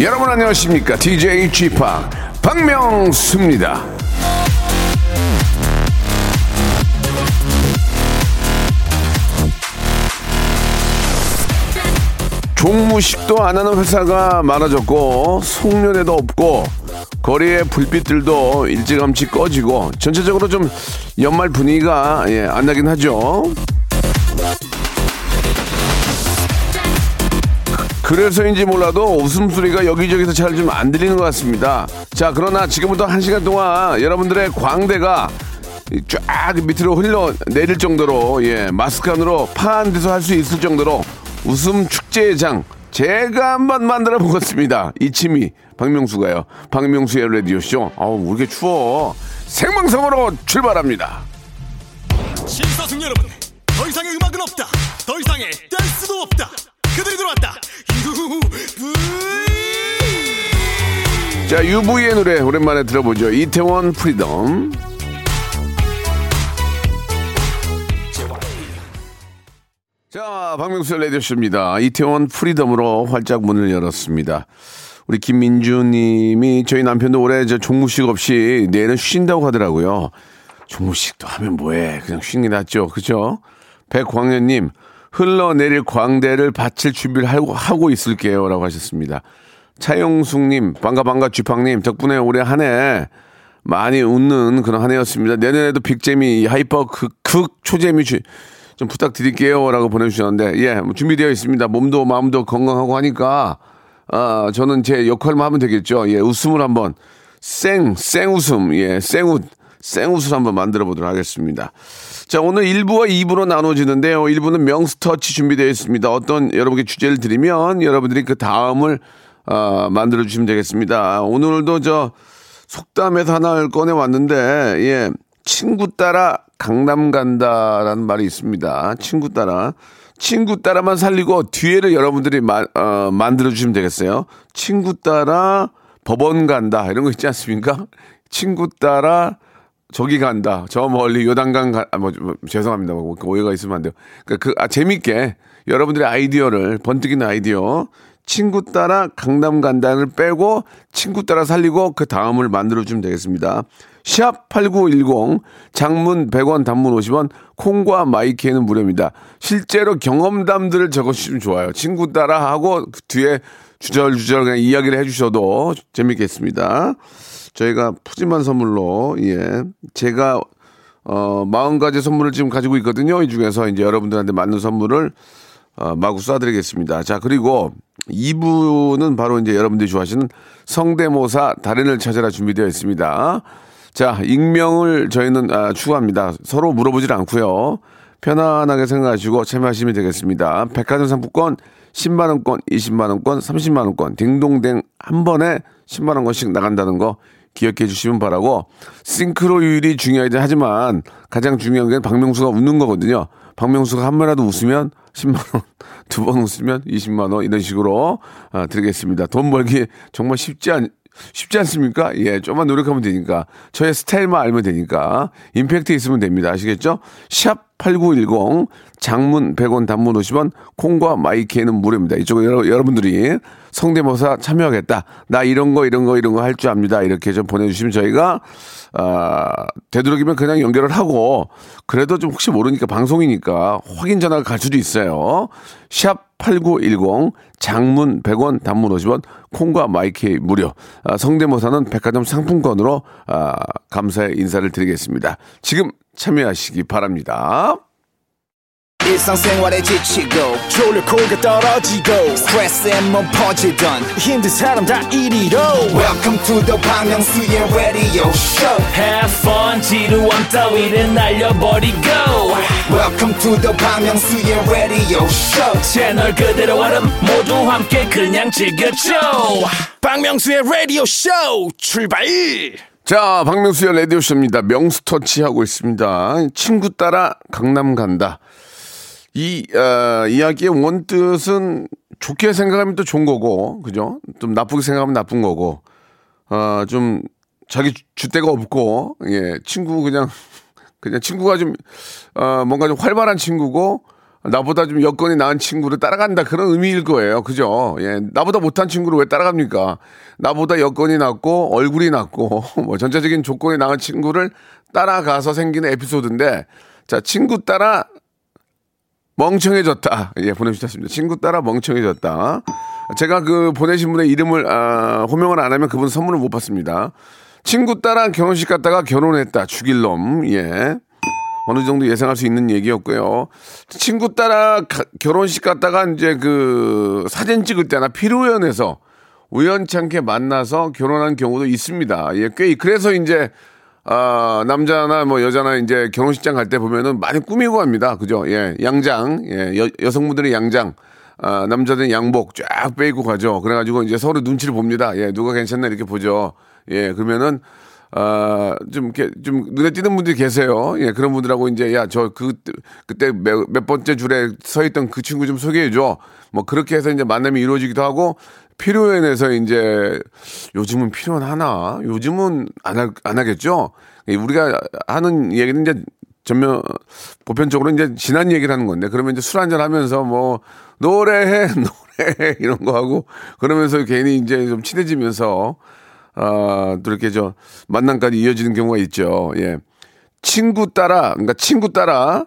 여러분 안녕하십니까? DJ Chip 박명수입니다. 종무식도 안 하는 회사가 많아졌고 송년회도 없고 거리의 불빛들도 일찌감치 꺼지고 전체적으로 좀 연말 분위기가 예, 안 나긴 하죠. 그래서인지 몰라도 웃음소리가 여기저기서 잘 좀 안 들리는 것 같습니다. 자, 그러나 지금부터 한 시간 동안 여러분들의 광대가 쫙 밑으로 흘러 내릴 정도로 예, 마스크 안으로 파한 데서 할 수 있을 정도로 웃음 축제의 장 제가 한번 만들어 보겠습니다. 이치미 박명수가요. 박명수의 라디오 쇼. 아우 왜 이렇게 추워. 생방송으로 출발합니다. 신사숙 여러분, 더 이상의 음악은 없다. 더 이상의 댄스도 없다. 그들이 들어왔다. UV. 자 UV의 노래 오랜만에 들어보죠. 이태원 프리덤. 자, 박명수 라디오쇼입니다. 이태원 프리덤으로 활짝 문을 열었습니다. 우리 김민주 님이 저희 남편도 올해 저 종무식 없이 내일은 쉰다고 하더라고요. 종무식도 하면 뭐해. 그냥 쉬는 게 낫죠. 그죠? 백광현 님, 흘러내릴 광대를 받칠 준비를 하고, 하고 있을게요. 라고 하셨습니다. 차영숙 님, 반가 반가 쥐팡 님, 덕분에 올해 한 해 많이 웃는 그런 한 해였습니다. 내년에도 빅재미, 하이퍼 극, 극 초재미 주, 좀 부탁드릴게요. 라고 보내주셨는데, 예, 뭐 준비되어 있습니다. 몸도 마음도 건강하고 하니까, 아, 저는 제 역할만 하면 되겠죠. 예, 웃음을 한번, 생, 생웃음, 예, 생웃, 생웃을 한번 만들어 보도록 하겠습니다. 자, 오늘 1부와 2부로 나눠지는데요. 1부는 명스터치 준비되어 있습니다. 어떤 여러분께 주제를 드리면 여러분들이 그 다음을, 아, 만들어 주시면 되겠습니다. 오늘도 저, 속담에서 하나를 꺼내 왔는데, 예, 친구 따라 강남 간다라는 말이 있습니다. 친구 따라. 친구 따라만 살리고 뒤에를 여러분들이 마, 어, 만들어 주시면 되겠어요. 친구 따라 법원 간다. 이런 거 있지 않습니까? 친구 따라 저기 간다. 저 멀리 요단강 가, 아, 뭐, 뭐 죄송합니다. 뭐, 오해가 있으면 안 돼요. 그, 그, 아, 재밌게 여러분들의 아이디어를, 번뜩이는 아이디어, 친구 따라 강남 간다를 빼고 친구 따라 살리고 그 다음을 만들어주면 되겠습니다. 샵 8910 장문 100원 단문 50원 콩과 마이키에는 무료입니다. 실제로 경험담들을 적어주시면 좋아요. 친구 따라 하고 그 뒤에 주절주절 그냥 이야기를 해주셔도 재밌겠습니다. 저희가 푸짐한 선물로 예 제가 어 40가지 선물을 지금 가지고 있거든요. 이 중에서 이제 여러분들한테 맞는 선물을 어, 마구 쏴드리겠습니다. 자, 그리고 2부는 바로 이제 여러분들이 좋아하시는 성대모사 달인을 찾아라 준비되어 있습니다. 자, 익명을 저희는 아, 추구합니다. 서로 물어보질 않고요. 편안하게 생각하시고 참여하시면 되겠습니다. 백화점 상품권 10만원권, 20만원권, 30만원권, 딩동댕 한 번에 10만원권씩 나간다는 거 기억해 주시면 바라고, 싱크로율이 중요하긴 하지만 가장 중요한 게 박명수가 웃는 거거든요. 박명수가 한 번이라도 웃으면 10만 원, 두 번 웃으면 20만 원, 이런 식으로 아, 드리겠습니다. 돈 벌기 정말 쉽지 않, 쉽지 않습니까? 예, 좀만 노력하면 되니까. 저의 스타일만 알면 되니까. 임팩트 있으면 됩니다. 아시겠죠? 샵 8910, 장문 100원, 단문 50원, 콩과 마이케이는 무료입니다. 이쪽에 여러, 여러분들이 성대모사 참여하겠다. 나 이런 거, 이런 거, 이런 거 할 줄 압니다. 이렇게 좀 보내주시면 저희가, 아, 되도록이면 그냥 연결을 하고, 그래도 좀 혹시 모르니까 방송이니까 확인 전화가 갈 수도 있어요. 샵 8910, 장문 100원, 단문 50원, 콩과 마이케이 무료. 아, 성대모사는 백화점 상품권으로 아, 감사의 인사를 드리겠습니다. 지금 참여하시기 바랍니다. 일상생활에 지치고, 졸려 코가 떨어지고, 스트레스에 몸 퍼지던, 힘든 사람 다 이리로. welcome to the Bang Myung-soo's radio show Have fun 지루함 따위를 날려버리고 welcome to the Bang Myung-soo's radio show 채널 그대로 얼음 모두 함께 그냥 즐겨줘 박명수의 라디오 쇼 출발! 자, 박명수의 라디오쇼입니다. 명수터치 하고 있습니다. 친구 따라 강남 간다. 이, 어, 이야기의 원뜻은 좋게 생각하면 또 좋은 거고, 그죠? 좀 나쁘게 생각하면 나쁜 거고, 어, 좀 자기 주- 줏대가 없고, 예, 친구 그냥, 그냥 친구가 좀, 어, 뭔가 좀 활발한 친구고, 나보다 좀 여건이 나은 친구를 따라간다 그런 의미일 거예요. 그죠? 예, 나보다 못한 친구를 왜 따라갑니까? 나보다 여건이 낮고, 얼굴이 낮고, 뭐 전체적인 조건이 나은 친구를 따라가서 생기는 에피소드인데, 자, 친구 따라 멍청해졌다. 예, 보내주셨습니다. 친구 따라 멍청해졌다. 제가 그 보내신 분의 이름을, 아, 호명을 안 하면 그분 선물을 못 받습니다. 친구 따라 결혼식 갔다가 결혼했다. 죽일 놈. 예. 어느 정도 예상할 수 있는 얘기였고요. 친구 따라 가- 결혼식 갔다가 이제 그 사진 찍을 때나 피로연에서 우연찮게 만나서 결혼한 경우도 있습니다. 예, 꽤, 그래서 이제, 아, 남자나 뭐 여자나 이제 결혼식장 갈 때 보면은 많이 꾸미고 합니다. 그죠? 예, 양장, 예, 여, 여성분들이 양장, 아, 남자들은 양복 쫙 빼입고 가죠. 그래가지고 이제 서로 눈치를 봅니다. 예, 누가 괜찮나 이렇게 보죠. 예, 그러면은, 아, 좀, 이렇게, 좀, 눈에 띄는 분들이 계세요. 예, 그런 분들하고 이제, 야, 저, 그, 그때 몇, 몇 번째 줄에 서 있던 그 친구 좀 소개해줘. 뭐, 그렇게 해서 이제 만남이 이루어지기도 하고, 필요연에서 이제, 요즘은 필요는 하나? 요즘은 안, 할, 안 하겠죠? 예, 우리가 하는 얘기는 이제, 전면, 보편적으로 이제 지난 얘기를 하는 건데, 그러면 이제 술 한잔 하면서 뭐, 노래해, 노래해, 이런 거 하고, 그러면서 괜히 이제 좀 친해지면서, 아, 또 이렇게 저 만남까지 이어지는 경우가 있죠. 예. 친구 따라, 그러니까 친구 따라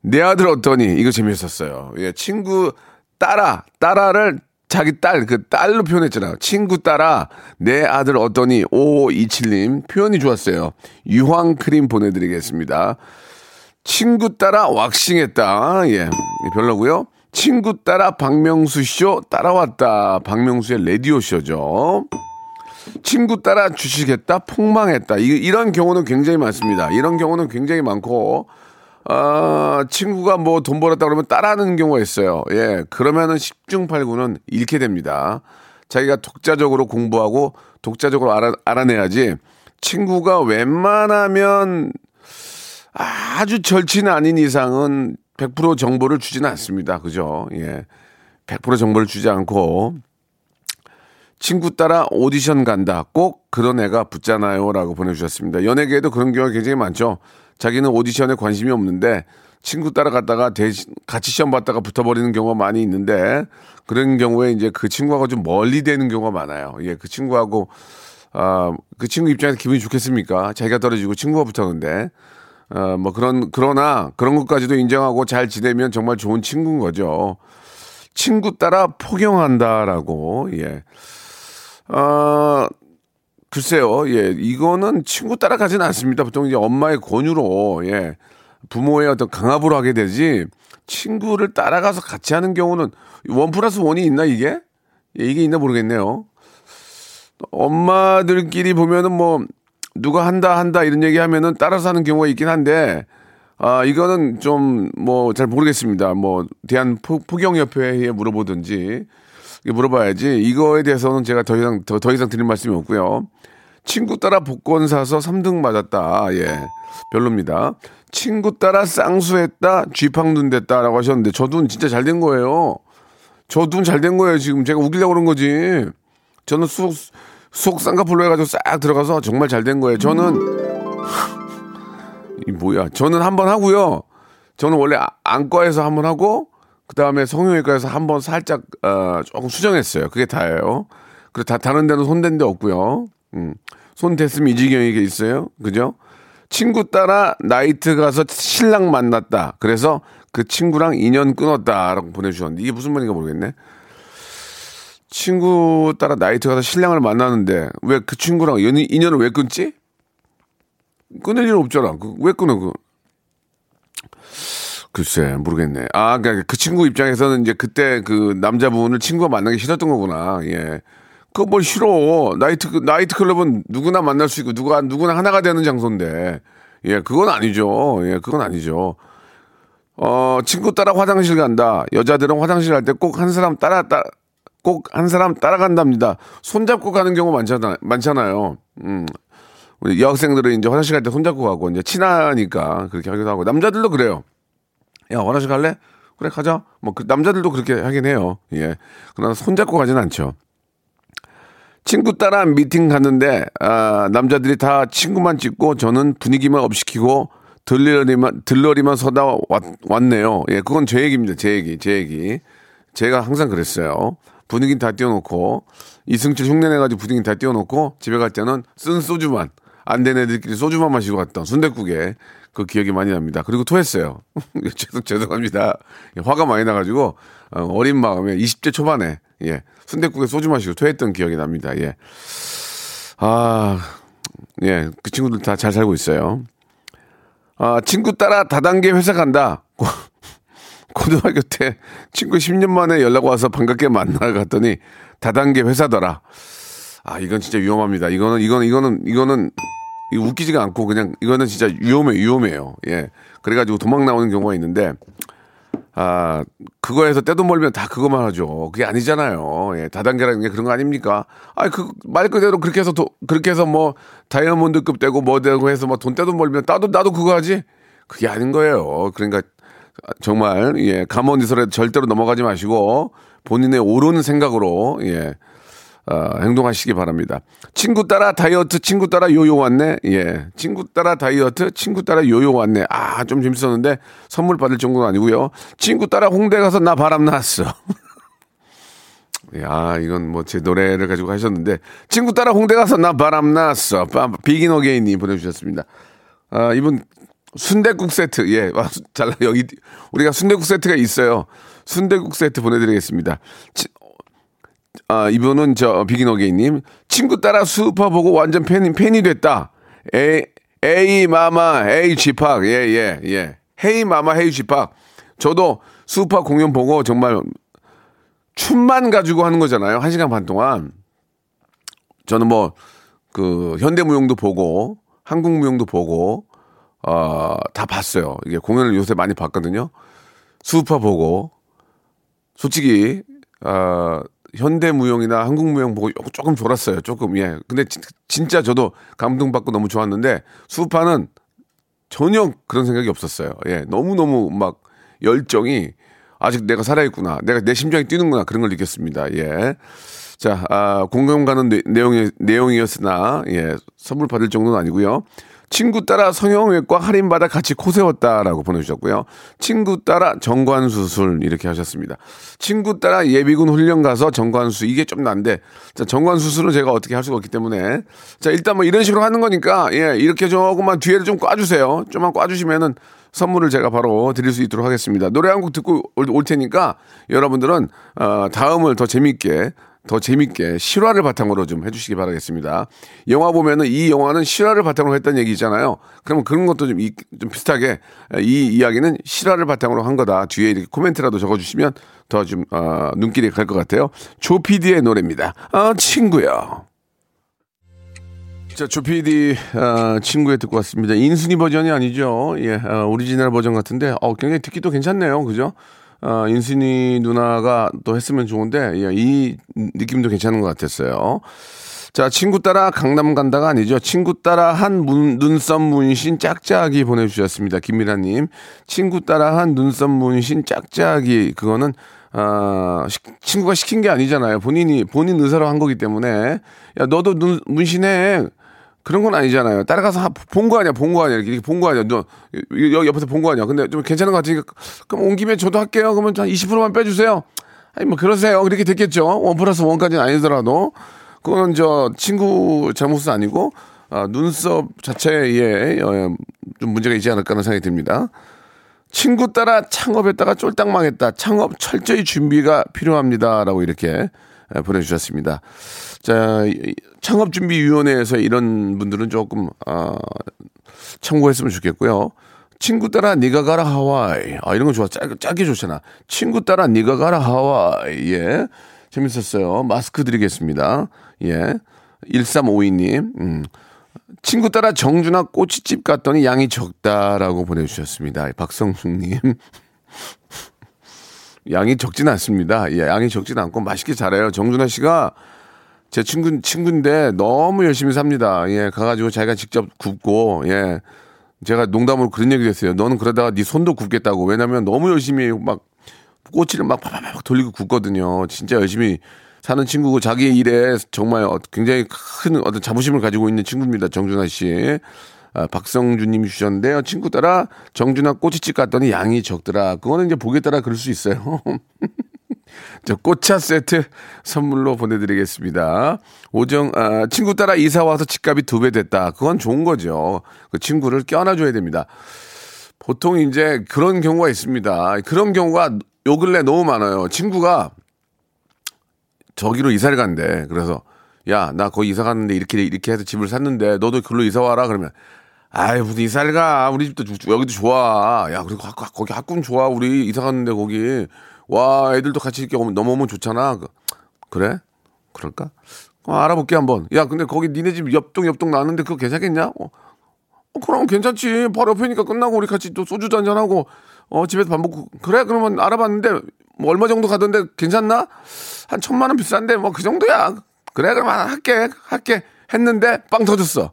내 아들 어떠니? 이거 재미있었어요. 예, 친구 따라, 따라를 자기 딸, 그 딸로 표현했잖아요. 친구 따라 내 아들 어떠니? 5527님 표현이 좋았어요. 유황 크림 보내드리겠습니다. 친구 따라 왁싱했다. 예, 별로고요. 친구 따라 박명수 쇼 따라왔다. 박명수의 라디오 쇼죠. 친구 따라 주식했다, 폭망했다. 이, 이런 경우는 굉장히 많습니다. 이런 경우는 굉장히 많고, 아, 친구가 뭐 돈 벌었다 그러면 따라하는 경우가 있어요. 예, 그러면은 10중 8구는 잃게 됩니다. 자기가 독자적으로 공부하고 독자적으로 알아, 알아내야지 친구가 웬만하면 아주 절친 아닌 이상은 100% 정보를 주지는 않습니다. 그죠? 예. 100% 정보를 주지 않고 친구 따라 오디션 간다. 꼭 그런 애가 붙잖아요. 라고 보내주셨습니다. 연예계에도 그런 경우가 굉장히 많죠. 자기는 오디션에 관심이 없는데 친구 따라 갔다가 대신 같이 시험 봤다가 붙어버리는 경우가 많이 있는데 그런 경우에 이제 그 친구하고 좀 멀리 되는 경우가 많아요. 예, 그 친구하고 아, 그 친구 입장에서 기분이 좋겠습니까? 자기가 떨어지고 친구가 붙었는데 어, 뭐 그런 그러나 그런 것까지도 인정하고 잘 지내면 정말 좋은 친구인 거죠. 친구 따라 포경한다라고 예. 어, 글쎄요, 예, 이거는 친구 따라가지는 않습니다. 보통 이제 엄마의 권유로, 예, 부모의 어떤 강압으로 하게 되지, 친구를 따라가서 같이 하는 경우는, 원 플러스 원이 있나, 이게? 예, 이게 있나 모르겠네요. 엄마들끼리 보면은 뭐, 누가 한다, 한다, 이런 얘기 하면은 따라서 하는 경우가 있긴 한데, 아, 이거는 좀, 뭐, 잘 모르겠습니다. 뭐, 대한 포, 포경협회에 물어보든지, 물어봐야지. 이거에 대해서는 제가 더 이상, 더, 더 이상 드릴 말씀이 없고요. 친구 따라 복권 사서 3등 맞았다. 예. 별로입니다. 친구 따라 쌍수했다. 쥐팡눈 됐다라고 하셨는데, 저 눈 진짜 잘 된 거예요. 저 눈 잘 된 거예요. 지금 제가 우기려고 그런 거지. 저는 속, 속 쌍꺼풀로 해가지고 싹 들어가서 정말 잘 된 거예요. 저는, 이 뭐야. 저는 한 번 하고요. 저는 원래 아- 안과에서 한 번 하고, 그 다음에 성형외과에서 한번 살짝, 어, 조금 수정했어요. 그게 다예요. 그리고 다, 다른 데는 손댄 데 없고요. 음. 손 댔으면 이 지경이 게 있어요. 그죠? 친구 따라 나이트 가서 신랑 만났다. 그래서 그 친구랑 인연 끊었다라고 보내주셨는데 이게 무슨 말인가 모르겠네. 친구 따라 나이트 가서 신랑을 만나는데 왜 그 친구랑 연, 인연을 왜 끊지? 끊을 일 없잖아. 그, 왜 끊어? 그. 글쎄 모르겠네. 아, 그러니까 그 친구 입장에서는 이제 그때 그 남자분을 친구가 만나기 싫었던 거구나. 예. 그거 뭘 싫어. 나이트, 나이트 클럽은 누구나 만날 수 있고, 누가, 누구나 하나가 되는 장소인데. 예, 그건 아니죠. 예, 그건 아니죠. 어, 친구 따라 화장실 간다. 여자들은 화장실 갈 때 꼭 한 사람 따라, 따, 꼭 한 사람 따라간답니다. 손잡고 가는 경우 많잖아, 많잖아요. 음. 우리 여학생들은 이제 화장실 갈 때 손잡고 가고, 이제 친하니까 그렇게 하기도 하고. 남자들도 그래요. 야, 화장실 갈래? 그래 가자. 뭐 그 남자들도 그렇게 하긴 해요. 예. 그러나 손잡고 가진 않죠. 친구 따라 미팅 갔는데 아, 남자들이 다 친구만 찍고 저는 분위기만 업시키고 들러리만 들러리만 서다 왔, 왔네요. 예, 그건 제 얘기입니다. 제 얘기, 제 얘기. 제가 항상 그랬어요. 분위기 다 띄워놓고 이승철 흉내내가지고 분위기 다 띄워놓고 집에 갈 때는 쓴 소주만 안 된 애들끼리 소주만 마시고 갔던 순대국에 그 기억이 많이 납니다. 그리고 토했어요. 죄송, 죄송합니다. 예, 화가 많이 나가지고 어, 어린 마음에 20대 초반에 예 순대국에 소주 마시고 토했던 기억이 납니다. 예. 아, 예, 그 친구들 다 잘 살고 있어요. 아, 친구 따라 다단계 회사 간다. 고등학교 때 친구 10년 만에 연락 와서 반갑게 만나러 갔더니 다단계 회사더라. 아, 이건 진짜 위험합니다. 이거는, 이거는, 이거는, 이거는, 이거 웃기지가 않고 그냥 이거는 진짜 위험해, 위험해요. 예. 그래가지고 도망 나오는 경우가 있는데, 아, 그거에서 떼돈 벌면 다 그거만 하죠. 그게 아니잖아요. 예, 다단계라는 게 그런 거 아닙니까? 아, 그, 말 그대로 그렇게 해서, 도, 그렇게 해서 뭐, 다이아몬드급 되고 뭐 되고 해서 뭐돈 떼돈 벌면 나도, 나도 그거 하지? 그게 아닌 거예요. 그러니까, 정말, 예, 감언이설에 절대로 넘어가지 마시고, 본인의 옳은 생각으로, 예, 어, 행동하시기 바랍니다. 친구 따라 다이어트, 친구 따라 요요 왔네. 예. 친구 따라 다이어트, 친구 따라 요요 왔네. 아, 좀 재밌었는데 선물 받을 정도는 아니고요. 친구 따라 홍대 가서 나 바람 났어. 야, 이건 뭐 제 노래를 가지고 하셨는데 친구 따라 홍대 가서 나 바람 났어. 비긴 어게인 님 보내 주셨습니다. 아, 이분 순대국 세트. 예. 아, 잘 여기 우리가 순대국 세트가 있어요. 순대국 세트 보내드리겠습니다. 치, 아, 이분은 저 비기너게이님 친구 따라 수우파 보고 완전 팬이 팬이 됐다. 에이 에이 마마 에이 지팍 예예 예, 예. 헤이 마마 헤이 지팍. 저도 수우파 공연 보고 정말 춤만 가지고 하는 거잖아요. 한 시간 반 동안. 저는 뭐 그 현대무용도 보고 한국무용도 보고 어, 다 봤어요. 이게 공연을 요새 많이 봤거든요. 수우파 보고 솔직히 어, 현대무용이나 한국무용 보고 조금 졸았어요. 조금, 예. 근데 진, 진짜 저도 감동받고 너무 좋았는데, 수파는 전혀 그런 생각이 없었어요. 예. 너무너무 막 열정이 아직 내가 살아있구나. 내가 내 심장이 뛰는구나. 그런 걸 느꼈습니다. 예. 자, 아, 공감 가는 내 용이, 내용이었으나, 예. 선물 받을 정도는 아니고요 친구 따라 성형외과 할인받아 같이 코 세웠다라고 보내주셨고요. 친구 따라 정관수술 이렇게 하셨습니다. 친구 따라 예비군 훈련 가서 정관수 이게 좀 난데 자 정관수술은 제가 어떻게 할 수가 없기 때문에 자 일단 뭐 이런 식으로 하는 거니까 예 이렇게 조금만 뒤에를 좀 꽈주세요. 좀만 꽈주시면은 선물을 제가 바로 드릴 수 있도록 하겠습니다. 노래 한 곡 듣고 올, 올 테니까 여러분들은 어, 다음을 더 재밌게 더 재밌게 실화를 바탕으로 좀 해주시기 바라겠습니다. 영화 보면은 이 영화는 실화를 바탕으로 했다는 얘기잖아요. 그러면 그런 것도 좀, 이, 좀 비슷하게 이 이야기는 실화를 바탕으로 한 거다. 뒤에 이렇게 코멘트라도 적어주시면 더좀 어, 눈길이 갈 것 같아요. 조피디의 노래입니다. 아 친구야. 자, 조피디 어, 친구여 듣고 왔습니다. 인순이 버전이 아니죠. 예, 어, 오리지널 버전 같은데 어, 굉장히 듣기도 괜찮네요. 그죠? 어, 인순이 누나가 또 했으면 좋은데, 예, 이 느낌도 괜찮은 것 같았어요. 자, 친구 따라 강남 간다가 아니죠. 친구 따라 한 문, 눈썹 문신 짝짝이 보내주셨습니다. 김미라님. 친구 따라 한 눈썹 문신 짝짝이. 그거는, 아, 시, 친구가 시킨 게 아니잖아요. 본인이, 본인 의사로 한 거기 때문에. 야, 너도 눈, 문신해. 그런 건 아니잖아요. 따라가서 본 거 아니야, 본 거 아니야. 이렇게 본 거 아니야. 너 여기 옆에서 본 거 아니야. 근데 좀 괜찮은 것 같으니까 그럼 온 김에 저도 할게요. 그러면 한 20%만 빼주세요. 아니 뭐 그러세요. 그렇게 됐겠죠. 원 플러스 원까지는 아니더라도 그거는 저 친구 잘못은 아니고 아, 눈썹 자체에 어, 좀 문제가 있지 않을까 하는 생각이 듭니다. 친구 따라 창업했다가 쫄딱 망했다. 창업 철저히 준비가 필요합니다라고 이렇게 보내주셨습니다. 자, 창업준비위원회에서 이런 분들은 조금, 아, 참고했으면 좋겠고요. 친구 따라 네가 가라 하와이. 아, 이런 거 좋아. 짧, 짧게 좋잖아. 친구 따라 네가 가라 하와이. 예. 재밌었어요. 마스크 드리겠습니다. 예. 1352님. 음. 친구 따라 정준하 꼬치집 갔더니 양이 적다라고 보내주셨습니다. 박성숙님. 양이 적진 않습니다. 예, 양이 적진 않고 맛있게 잘해요. 정준하 씨가 제 친구, 친구인데 너무 열심히 삽니다. 예, 가가지고 자기가 직접 굽고, 예. 제가 농담으로 그런 얘기를 했어요. 너는 그러다가 네 손도 굽겠다고. 왜냐면 너무 열심히 막 꼬치를 막 파파팍 돌리고 굽거든요. 진짜 열심히 사는 친구고 자기 일에 정말 어- 굉장히 큰 어떤 자부심을 가지고 있는 친구입니다. 정준하 씨. 아, 박성주님이 주셨는데요. 친구 따라 정준하 꼬치집 갔더니 양이 적더라. 그거는 이제 보기에 따라 그럴 수 있어요. 저 꽃차 세트 선물로 보내드리겠습니다. 오정 아, 친구 따라 이사 와서 집값이 두 배 됐다. 그건 좋은 거죠. 그 친구를 껴안아줘야 됩니다. 보통 이제 그런 경우가 있습니다. 그런 경우가 요 근래 너무 많아요. 친구가 저기로 이사를 간대. 그래서 야, 나 거기 이사 갔는데 이렇게 이렇게 해서 집을 샀는데 너도 글로 이사 와라 그러면 아이 무슨 이사를 가. 우리 집도 주- 여기도 좋아. 야 그리고 거기 학군 좋아. 우리 이사 갔는데 거기. 와 애들도 같이 이렇게 오면- 넘어오면 좋잖아. 그- 그래? 그럴까? 어, 알아볼게 한번. 야 근데 거기 니네 집 옆동 옆동 나는데 그거 괜찮겠냐? 어, 어, 그럼 괜찮지. 바로 옆이니까 끝나고 우리 같이 또 소주 한잔 하고 어 집에서 밥 먹고. 그래? 그러면 알아봤는데 뭐 얼마 정도 가던데 괜찮나? 한 천만 원 비싼데 뭐 그 정도야. 그래? 그러면 할게. 할게. 했는데 빵 터졌어.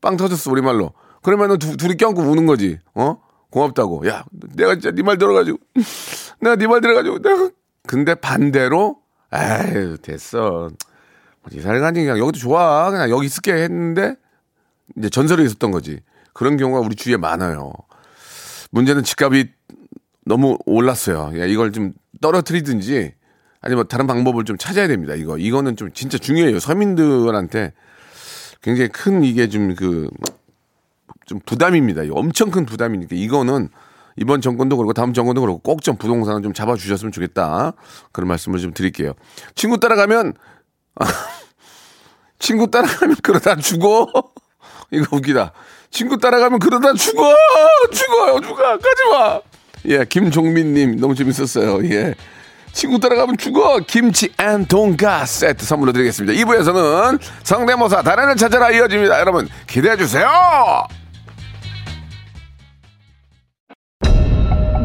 빵 터졌어 우리말로 그러면은 두, 둘이 껴안고 우는 거지. 어? 고맙다고. 야 내가 진짜 네 말 들어가지고. 내가 네 말 들어가지고 내가. 근데 반대로 에이 됐어. 뭐 이사를 가니 그냥 여기도 좋아. 그냥 여기 있을게 했는데 이제 전설이 있었던 거지. 그런 경우가 우리 주위에 많아요. 문제는 집값이 너무 올랐어요. 야, 이걸 좀 떨어뜨리든지 아니면 뭐 다른 방법을 좀 찾아야 됩니다 이거. 이거는 좀 진짜 중요해요 서민들한테. 굉장히 큰 이게 좀 그 좀 부담입니다. 엄청 큰 부담이니까 이거는 이번 정권도 그렇고 다음 정권도 그렇고 꼭 좀 부동산을 좀 잡아주셨으면 좋겠다. 그런 말씀을 좀 드릴게요. 친구 따라가면 친구 따라가면 그러다 죽어. 이거 웃기다. 친구 따라가면 그러다 죽어. 죽어요. 죽어. 가지 마. 예, 김종민 님 너무 재밌었어요. 예. 친구 따라가면 죽어 김치 and 돈가스 세트 선물로 드리겠습니다 2부에서는 성대모사 달인을 찾아라 이어집니다 여러분 기대해 주세요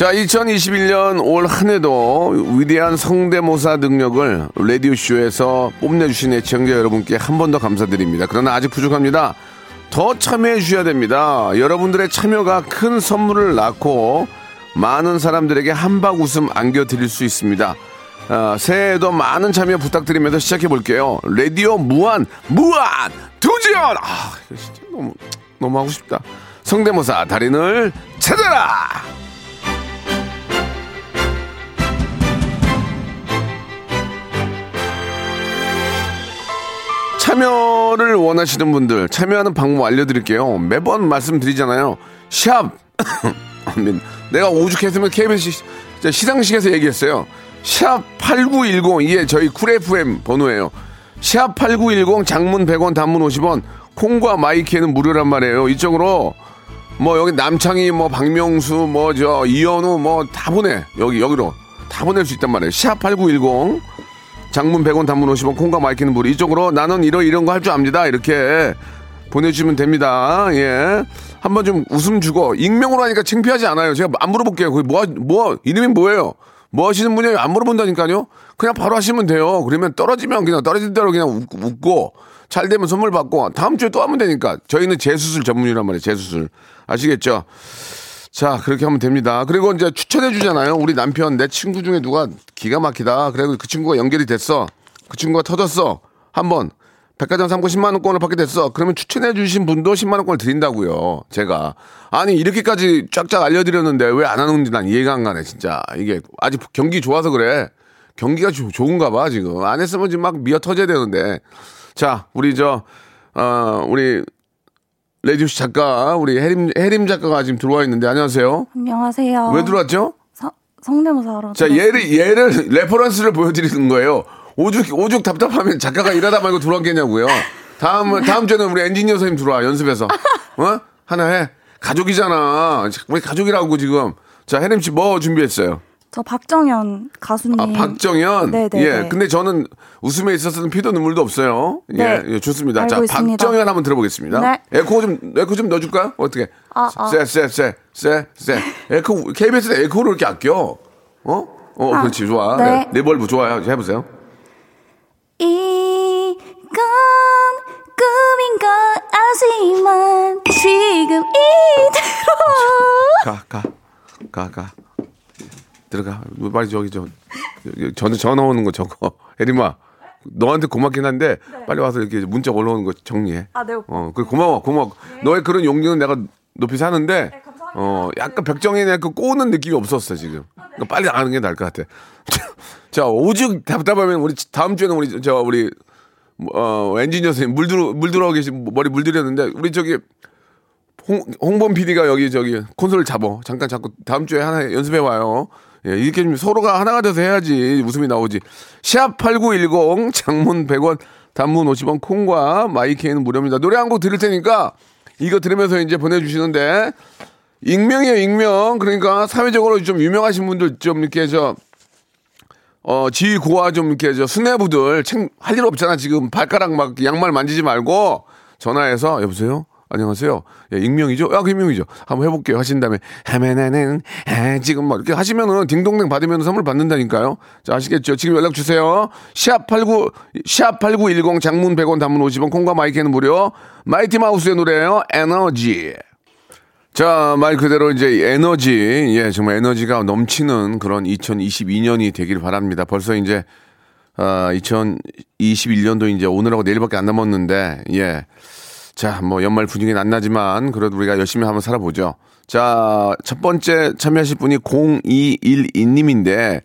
자 2021년 올 한 해도 위대한 성대모사 능력을 라디오쇼에서 뽐내주신 애청자 여러분께 한 번 더 감사드립니다 그러나 아직 부족합니다 더 참여해 주셔야 됩니다 여러분들의 참여가 큰 선물을 낳고 많은 사람들에게 한박 웃음 안겨 드릴 수 있습니다 아, 새해에도 많은 참여 부탁드리면서 시작해 볼게요. 라디오 무한 무한 도전. 아 진짜 너무 너무 하고 싶다. 성대모사 달인을 찾아라. 참여를 원하시는 분들 참여하는 방법 알려드릴게요. 매번 말씀드리잖아요. 샵 내가 오죽했으면 KBS 시상식에서 얘기했어요. 샵 8910 이게 저희 쿨 FM 번호예요. 샵 8910 장문 100원 단문 50원 콩과 마이케이는 무료란 말이에요. 이쪽으로 뭐 여기 남창희 뭐 박명수 뭐 저 이현우 뭐 다 보내. 여기 여기로 다 보낼 수 있단 말이에요. 샵 8910 장문 100원 단문 50원 콩과 마이케이는 무료. 이쪽으로 나는 이런 이런 거 할 줄 압니다. 이렇게 보내주시면 됩니다. 예. 한번 좀 웃음 주고 익명으로 하니까 창피하지 않아요. 제가 안 물어볼게요. 거기 뭐, 하- 뭐 이름이 뭐예요? 뭐 하시는 분이에요? 안 물어본다니까요. 그냥 바로 하시면 돼요. 그러면 떨어지면 그냥 떨어질 대로 그냥 웃- 웃고 잘 되면 선물 받고 다음 주에 또 하면 되니까 저희는 재수술 전문이란 말이에요. 재수술 아시겠죠? 자, 그렇게 하면 됩니다. 그리고 이제 추천해 주잖아요. 우리 남편, 내 친구 중에 누가 기가 막히다. 그래도 그 친구가 연결이 됐어. 그 친구가 터졌어. 한번 백화점 상품 10만 원권을 받게 됐어. 그러면 추천해 주신 분도 10만 원권을 드린다고요. 제가. 아니, 이렇게까지 쫙쫙 알려 드렸는데 왜 안 하는지 난 이해가 안 가네, 진짜. 이게 아직 경기 좋아서 그래. 경기가 조- 좋은가 봐, 지금. 안 했으면 지금 막 미어 터져야 되는데. 자, 우리 저 어, 우리 라디오쇼 작가, 우리 해림, 해림 작가가 지금 들어와 있는데, 안녕하세요. 안녕하세요. 왜 들어왔죠? 서- 성대모사 하러. 자, 얘를, 얘를, reference를 보여드리는 거예요. 오죽, 오죽 답답하면 작가가 일하다 말고 들어왔겠냐고요. 다음, 다음 주에는 우리 엔지니어 선생님 들어와, 연습해서. 어? 하나 해. 가족이잖아. 우리 가족이라고 지금. 자, 해림 씨 뭐 준비했어요? 저 박정현 가수님. 아, 박정현. 네네. 예. 근데 저는 웃음에 있어서는 피도 눈물도 없어요. 예, 네. 예, 좋습니다. 자, 있습니다. 박정현 한번 들어보겠습니다. 네. 에코 좀 에코 좀 넣어줄까요? 어떻게? 아, 아. 쎄, 쎄, 쎄, 쎄, 쎄. 에코 KBS에 에코를 이렇게 아껴. 어? 어, 아, 그렇지, 좋아. 네. 네. reverb 좋아요. 이제 해보세요. 이건 꿈인 것 아지만 지금 이대로 가, 가, 가, 가. 들어가. 빨리 저기 저, 여기 전화 전화 오는 거 저거. 혜림아, 너한테 고맙긴 한데 빨리 와서 이렇게 문자 올라오는 거 정리해. 아, 네. 어, 그 고마워, 고마워. 너의 그런 용기는 내가 높이 사는데, 감사합니다. 어, 약간 백정현의 그 꼬는 느낌이 없었어 지금. 그러니까 빨리 나가는 게 나을 것 같아. 자, 오죽 답답하면 우리 다음 주에는 우리 저 우리 어 엔지니어 선생님 물 들어 물 들어 계신 머리 물 들였는데 우리 저기 홍, 홍범 PD가 여기 저기 콘솔을 잡어. 잠깐 잡고 다음 주에 하나 연습해 와요. 예, 이렇게 좀 서로가 하나가 돼서 해야지 웃음이 나오지. 샵 8910 장문 100원 단문 50원 콩과 마이케이는 무료입니다. 노래 한 곡 들을 테니까 이거 들으면서 이제 보내주시는데 익명이에요, 익명. 그러니까 사회적으로 좀 유명하신 분들 좀 이렇게 저 어, 지휘 고와 좀 이렇게 저 수뇌부들 할 일 없잖아. 지금 발가락 막 양말 만지지 말고 전화해서 여보세요? 안녕하세요. 예, 익명이죠? 아, 그 익명이죠. 한번 해볼게요. 하신 다음에 하면은 아, 지금 뭐 이렇게 하시면은 딩동댕 받으면 선물 받는다니까요. 자, 아시겠죠? 지금 연락 주세요. 샵89 샵8910 장문 100원 단문 50원 콩과 마이크는 무료. 마이티 마우스의 노래예요. 에너지. 자, 말 그대로 이제 에너지, 예, 정말 에너지가 넘치는 그런 2022년이 되길 바랍니다. 벌써 이제, 아, 2021년도 이제 오늘하고 내일밖에 안 남았는데, 예. 자, 뭐 연말 분위기는 안 나지만, 그래도 우리가 열심히 한번 살아보죠. 자, 첫 번째 참여하실 분이 0212님인데,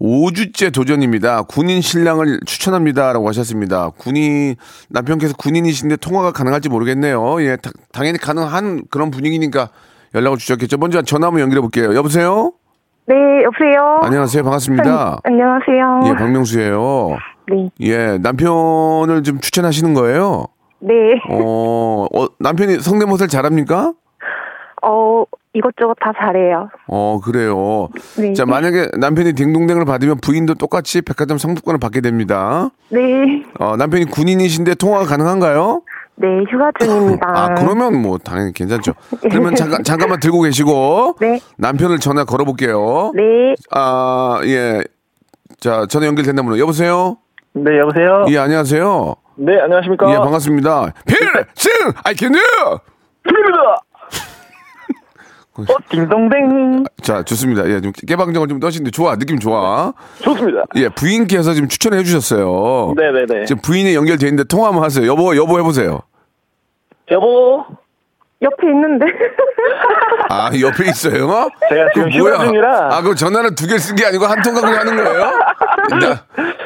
5주째 도전입니다. 군인 신랑을 추천합니다. 라고 하셨습니다. 군인, 남편께서 군인이신데 통화가 가능할지 모르겠네요. 예, 다- 당연히 가능한 그런 분위기니까 연락을 주셨겠죠. 먼저 전화 한번 연결해 볼게요. 여보세요? 네, 여보세요? 안녕하세요. 반갑습니다. 안녕하세요. 예, 박명수예요 네. 예, 남편을 좀 추천하시는 거예요? 네. 어, 어, 남편이 성대모사를 잘합니까? 어, 이것저것 다 잘해요. 어, 그래요. 네. 자, 만약에 남편이 딩동댕을 받으면 부인도 똑같이 백화점 상품권을 받게 됩니다. 네. 어, 남편이 군인이신데 통화가 가능한가요? 네, 휴가 중입니다. 아, 그러면 뭐 당연히 괜찮죠. 그러면 잠깐 잠깐만 들고 계시고 네. 남편을 전화 걸어 볼게요. 네. 아, 예. 자, 전화 연결된다 문요 여보세요? 네, 여보세요? 예, 안녕하세요. 네, 안녕하십니까? 예, 반갑습니다. 필승! Do! 필입니다! 어, 딩동댕. 자, 좋습니다. 예, 좀 깨방정을 좀 떠시는데 좋아. 느낌 좋아. 좋습니다. 예, 부인께서 지금 추천해 주셨어요. 네네네. 지금 부인이 연결돼 있는데 통화 한번 하세요. 여보, 여보 해보세요. 여보, 옆에 있는데. 아, 옆에 있어요? 제가 지금 휴가 중이라. 아, 그럼 전화를 두 개 쓴 게 아니고 한 통각으로 하는 거예요?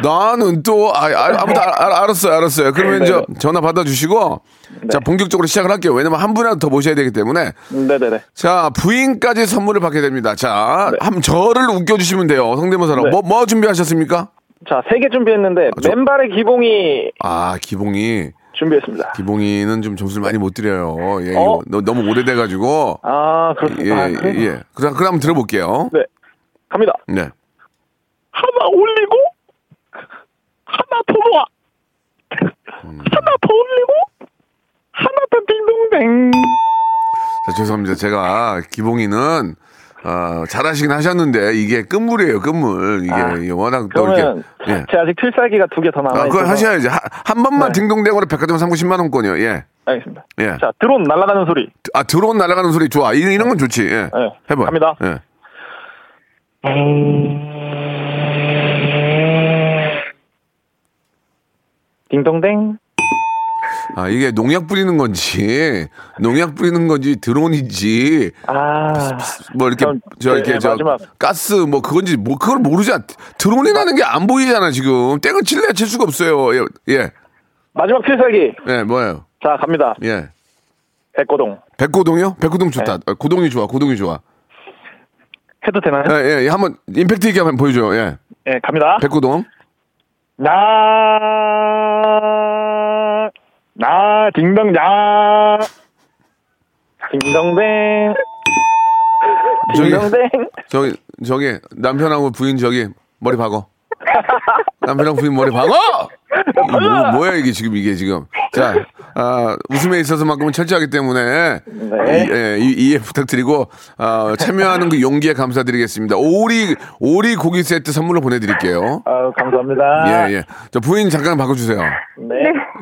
나, 나는 또, 아, 아, 아무튼 알, 알- 알았어요, 알았어요. 그러면 네, 이제 네. 전화 받아주시고, 자, 본격적으로 시작을 할게요. 왜냐면 한 분이라도 더 모셔야 되기 때문에. 네네네. 자, 부인까지 선물을 받게 됩니다. 자, 한 저를 웃겨주시면 돼요. 성대모사로. 네. 뭐, 뭐 준비하셨습니까? 자, 세 개 준비했는데, 저- 맨발의 기봉이 아, 기봉이. 준비했습니다. 기봉이는 좀 점수를 많이 못 드려요. 예, 어? 너, 너무 오래돼가지고. 아, 예, 그렇습니다. 아, 그래요? 예. 그럼, 그럼 한번 들어볼게요. 네. 갑니다. 네. 하나 올리고, 하나 더 놓아. 하나 더 올리고, 하나 더 딩동댕. 자, 죄송합니다. 제가 기봉이는 어, 잘하시긴 하셨는데 이게 끝물이에요, 끝물. 이게, 아, 워낙 또 이렇게 예. 제가 아직 필살기가 두 개더 아, 남아 있어서. 그걸 하셔야지. 하- 한 번만 네. 딩동댕으로 백화점 상품 10만 원권이요. 예. 알겠습니다. 예. 자, 드론 날아가는 소리. 아, 드론 날아가는 소리 좋아. 이런, 이런 건 좋지. 예. 네. 해봐. 갑니다. 예. 딩동댕. 아, 이게 농약 뿌리는 건지, 농약 뿌리는 건지, 드론인지, 아. 뭐 이렇게, 그럼, 저, 네, 이렇게, 네, 저, 마지막. 가스 뭐 그건지, 뭐 그걸 모르잖아. 드론이라는 게 안 보이잖아, 지금. 땡을 칠래야 칠 수가 없어요. 예. 예. 마지막 필살기. 예, 뭐예요? 자, 갑니다. 예. 백고동. 백고동이요? 백고동 좋다. 네. 어, 고동이 좋아. 고동이 좋아. 해도 되나요? 예, 예. 한번 임팩트 있게 한번 보여줘요. 예. 예, 갑니다. 백고동. 나, 나, 딩동, 야. 딩동댕. 저기 딩동댕. 저기 저기 남편하고 부인 저기 머리 박어. 남편하고 부인 머리 박어. 이 뭐, 뭐야 이게 지금 이게 지금. 자, 아, 웃음에 있어서만큼은 철저하기 때문에 네. 이, 예, 이- 이해 부탁드리고 아, 참여하는 그 용기에 감사드리겠습니다. 오리 오리 고기 세트 선물로 보내드릴게요. 아, 감사합니다. 예 예. 저 부인 잠깐 바꿔주세요. 네.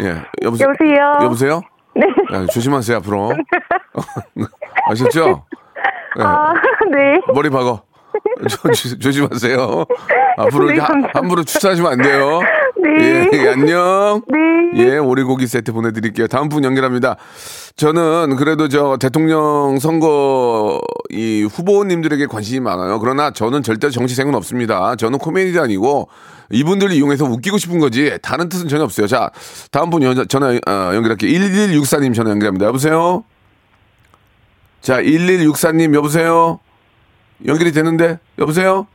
예 여보세요. 여보세요? 여보세요. 네. 야, 조심하세요 앞으로. 아셨죠? 예. 아, 네. 머리 박어. 조, 조, 조심하세요. 앞으로 네. 함부로 추천하시면 안 돼요. 네. 예, 예, 안녕. 네. 예, 오리고기 세트 보내드릴게요. 다음 분 연결합니다. 저는 그래도 저 대통령 선거 이 후보님들에게 관심이 많아요. 그러나 저는 절대 정치생은 없습니다. 저는 코미디언이고 이분들을 이용해서 웃기고 싶은 거지 다른 뜻은 전혀 없어요. 자, 다음 분 연, 전화 어, 연결할게요. 1164님 전화 연결합니다. 여보세요? 자, 1164님 여보세요? 연결이 되는데 여보세요?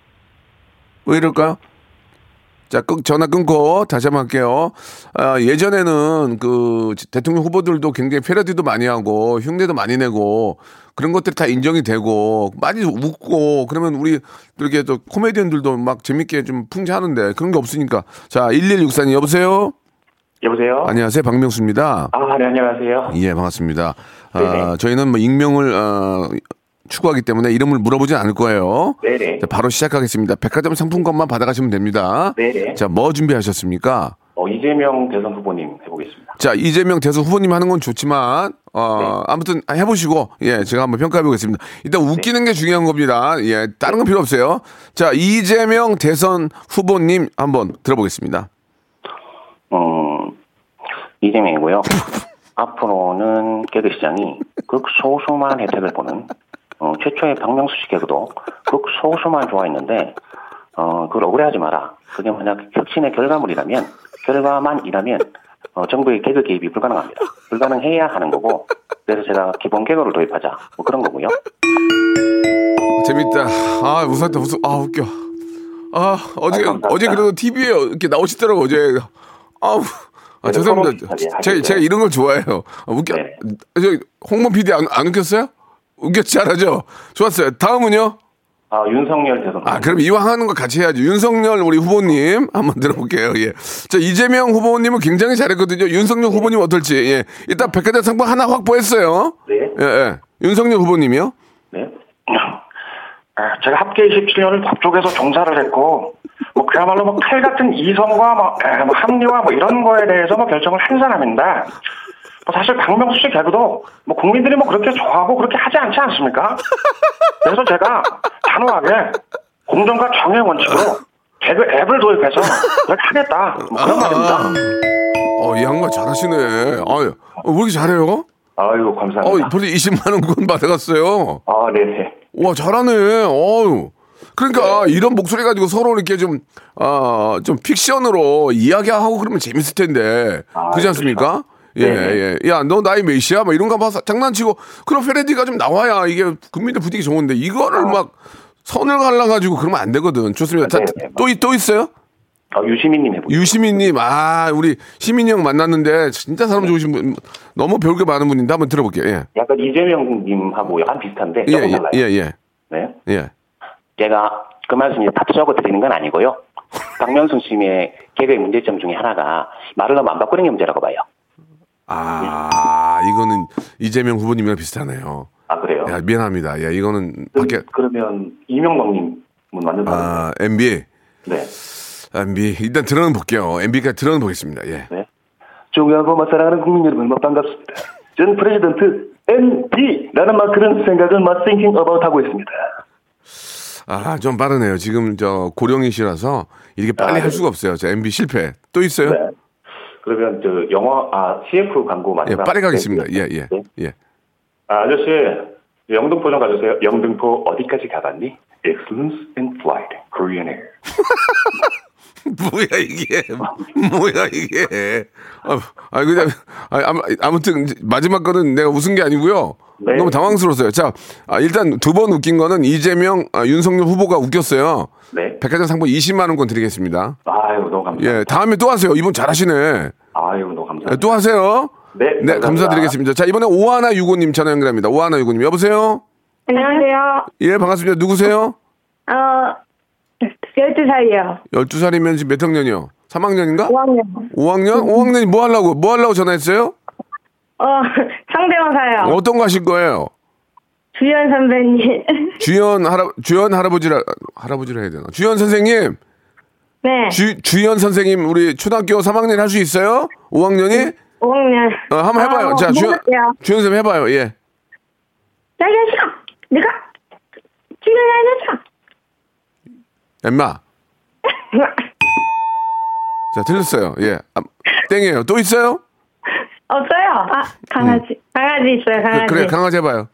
왜 이럴까요? 자, 끊, 전화 끊고 다시 한번 할게요. 아, 예전에는 그 대통령 후보들도 굉장히 패러디도 많이 하고 흉내도 많이 내고 그런 것들이 다 인정이 되고 많이 웃고 그러면 우리 이렇게 또 코미디언들도 막 재밌게 좀 풍자하는데 그런 게 없으니까 자, 1164님 여보세요? 여보세요? 안녕하세요. 박명수입니다. 아, 네, 안녕하세요. 예, 반갑습니다. 아. 저희는 뭐 익명을 어, 추구하기 때문에 이름을 물어보진 않을 거예요. 네네. 자, 바로 시작하겠습니다. 백화점 상품권만 받아가시면 됩니다. 네네. 자, 뭐 준비하셨습니까? 어, 이재명 대선 후보님 해보겠습니다. 자, 이재명 대선 후보님 하는 건 좋지만, 어, 아무튼 해보시고, 예, 제가 한번 평가해 보겠습니다. 일단 웃기는 게 중요한 겁니다. 예, 다른 건 필요 없어요. 자, 이재명 대선 후보님 한번 들어보겠습니다. 음, 이재명이고요. 앞으로는 개그 시장이 극소수만 혜택을 보는 어, 최초의 박명수 씨 개그도 극소수만 좋아했는데 어, 그걸 억울해하지 마라. 그게 만약 혁신의 결과물이라면 결과만이라면 어, 정부의 개그 개입이 불가능합니다. 불가능해야 하는 거고 그래서 제가 기본 개그를 도입하자 뭐 그런 거고요. 재밌다. 아, 웃었다, 웃어. 아, 웃겨. 아, 어제, 아. 어제 그래도 TV에 이렇게 나오시더라고, 어제. 아우. 아, 그래서 죄송합니다. 서로 비슷하게 제가, 이런 걸 좋아해요. 아, 웃겨. 네. 저, 홍범 PD 안, 안 웃겼어요? 웃겼지, 잘하죠? 좋았어요. 다음은요? 아, 윤석열 대선 아, 그럼 이왕 하는 거 같이 해야지. 윤석열 우리 후보님 한번 들어볼게요. 예. 자, 이재명 후보님은 굉장히 잘했거든요. 윤석열 후보님 어떨지. 예. 일단 백화점 상품 하나 확보했어요. 네. 예, 예. 윤석열 후보님이요? 네. 아, 제가 합계 27년을 법 쪽에서 종사를 했고, 뭐 그야말로 뭐 칼 같은 이성과 뭐, 에, 뭐 합리화 뭐 이런 거에 대해서 뭐 결정을 한뭐 사실 박명수 씨 개그도 뭐 국민들이 뭐 그렇게 좋아하고 그렇게 하지 않지 않습니까? 그래서 제가 단호하게 공정과 정의 원칙으로 개그 앱을 도입해서 그렇게 하겠다. 뭐 그런 말입니다. 어, 이 양반 잘하시네. 아유, 어, 왜 이렇게 잘해요? 아유, 어, 감사합니다. 벌써 20만 원권 받아갔어요. 아, 네네. 와, 잘하네. 어유. 그러니까 이런 목소리 가지고 서로 이렇게 좀, 아, 좀 픽션으로 이야기하고 그러면 재밌을 텐데. 아, 그렇지 않습니까? 예, 네네. 예. 야, 너 나이 몇이야? 막 이런 거 봐서 장난치고 그런 페레디가 좀 나와야 이게 국민들 분위기 좋은데 이거를 막 선을 갈라가지고 그러면 안 되거든. 좋습니다. 자, 아. 네네. 또, 있- 또 있어요? 어, 유시민님 해보세요. 유시민님, 아, 우리 시민이 형 만났는데 진짜 사람 좋으신 분, 너무 배울 게 많은 분인데 한번 들어볼게요. 예. 약간 이재명님하고 약간 비슷한데, 예, 예. 예, 예. 네. 예. 제가 그 말씀 이제 다 적어 드리는 건 아니고요. 박명순 씨의 개그의 문제점 중에 하나가 말을 너무 안 바꾸는 게 문제라고 봐요. 아, 이거는 이재명 후보님이랑 비슷하네요. 아 그래요? 야, 미안합니다. 야, 이거는 그럼, 밖에, 그러면 이명박님은 완전 아, MB. 네. MB. 일단 들어는 볼게요. MB까지 들어는 보겠습니다. 예. 네. 존경하고 막 사랑하는 국민 여러분, 막 반갑습니다. 전 프레지던트 막 그런 생각을 막 thinking about 하고 있습니다. 아, 좀 빠르네요. 지금 저 고령이시라서 이렇게 빨리 아, 할 네. 수가 없어요. 자, MB 실패. 또 있어요? 네. 그러면 저 영화 아 CF 광고 예, 마지막 빨리 가겠습니다. 예, 예. 네. 예. 아, 아저씨, 영등포 좀 가주세요. 영등포 어디까지 가봤니? Excellence in Flight, Korean Air. 뭐야 이게 뭐야 이게 아, 아 그냥 아, 아무- 아무튼 마지막 거는 내가 웃은 게 아니고요 네. 너무 당황스러웠어요 자 아, 일단 두 번 웃긴 거는 이재명 아, 윤석열 후보가 웃겼어요 네. 백화점 상품 20만 원권 드리겠습니다 아유, 너무 감사합니다. 예 다음에 또 하세요 이분 잘하시네 아유, 너무 감사합니다. 예, 또 하세요 네, 네 감사합니다. 감사드리겠습니다 자 이번에 오하나 유고님 전화 연결합니다 오하나 유고님 여보세요 안녕하세요. 예, 반갑습니다. 누구세요? 어, 12살이요. 12살이면 지금 몇 학년이요? 3학년인가? 5학년. 5학년? 5학년이 뭐 하려고, 뭐 하려고 전화했어요? 어, 상대방사요. 어떤 거 하실 거예요? 주연 선배님. 주연 할아, 주연 할아버지라, 할아버지라 해야 되나? 주연 선생님, 네. 주, 주연 선생님, 우리 초등학교 3학년 할 수 있어요? 5학년이? 5학년. 어, 한번 해봐요. 어, 자, 주연. 주연 선생님 해봐요, 예. 야, 야, 야. 내가 주연 아니잖아. 엠마. 자, 틀렸어요. 예. 아, 땡이에요. 또 있어요? 없어요. 아, 강아지. 강아지 있어요, 그, 강아지. 그래, 강아지 해봐요.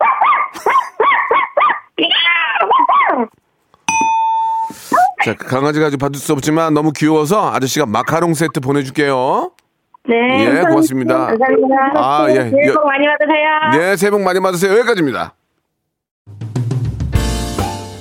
자, 그 강아지가 아직 받을 수 없지만 너무 귀여워서 아저씨가 마카롱 세트 보내줄게요. 네. 예, 감사합니다. 고맙습니다. 감사합니다. 아, 예. 새해 여- 복 많이 받으세요. 네, 새해 복 많이 받으세요. 여기까지입니다.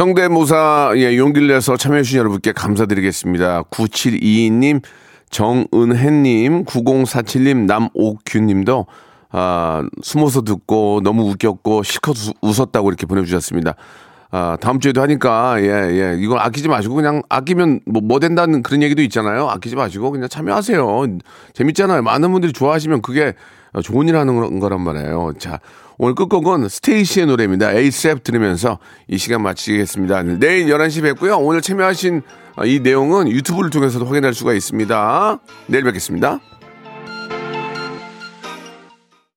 성대모사 예, 용기를 내서 참여해주신 여러분께 감사드리겠습니다. 9722님, 정은혜님, 9047님, 남옥규님도 아, 숨어서 듣고 너무 웃겼고 실컷 웃- 웃었다고 이렇게 보내주셨습니다. 아, 다음 주에도 하니까, 예, 예. 이걸 아끼지 마시고 그냥 아끼면 뭐, 뭐 된다는 그런 얘기도 있잖아요. 아끼지 마시고 그냥 참여하세요. 재밌잖아요. 많은 분들이 좋아하시면 그게 좋은 일 하는 거- 거란 말이에요. 자, 오늘 끝곡은 스테이시의 노래입니다. 에이셉 들으면서 이 시간 마치겠습니다. 내일 11시 뵙고요. 오늘 참여하신 이 내용은 유튜브를 통해서도 확인할 수가 있습니다. 내일 뵙겠습니다.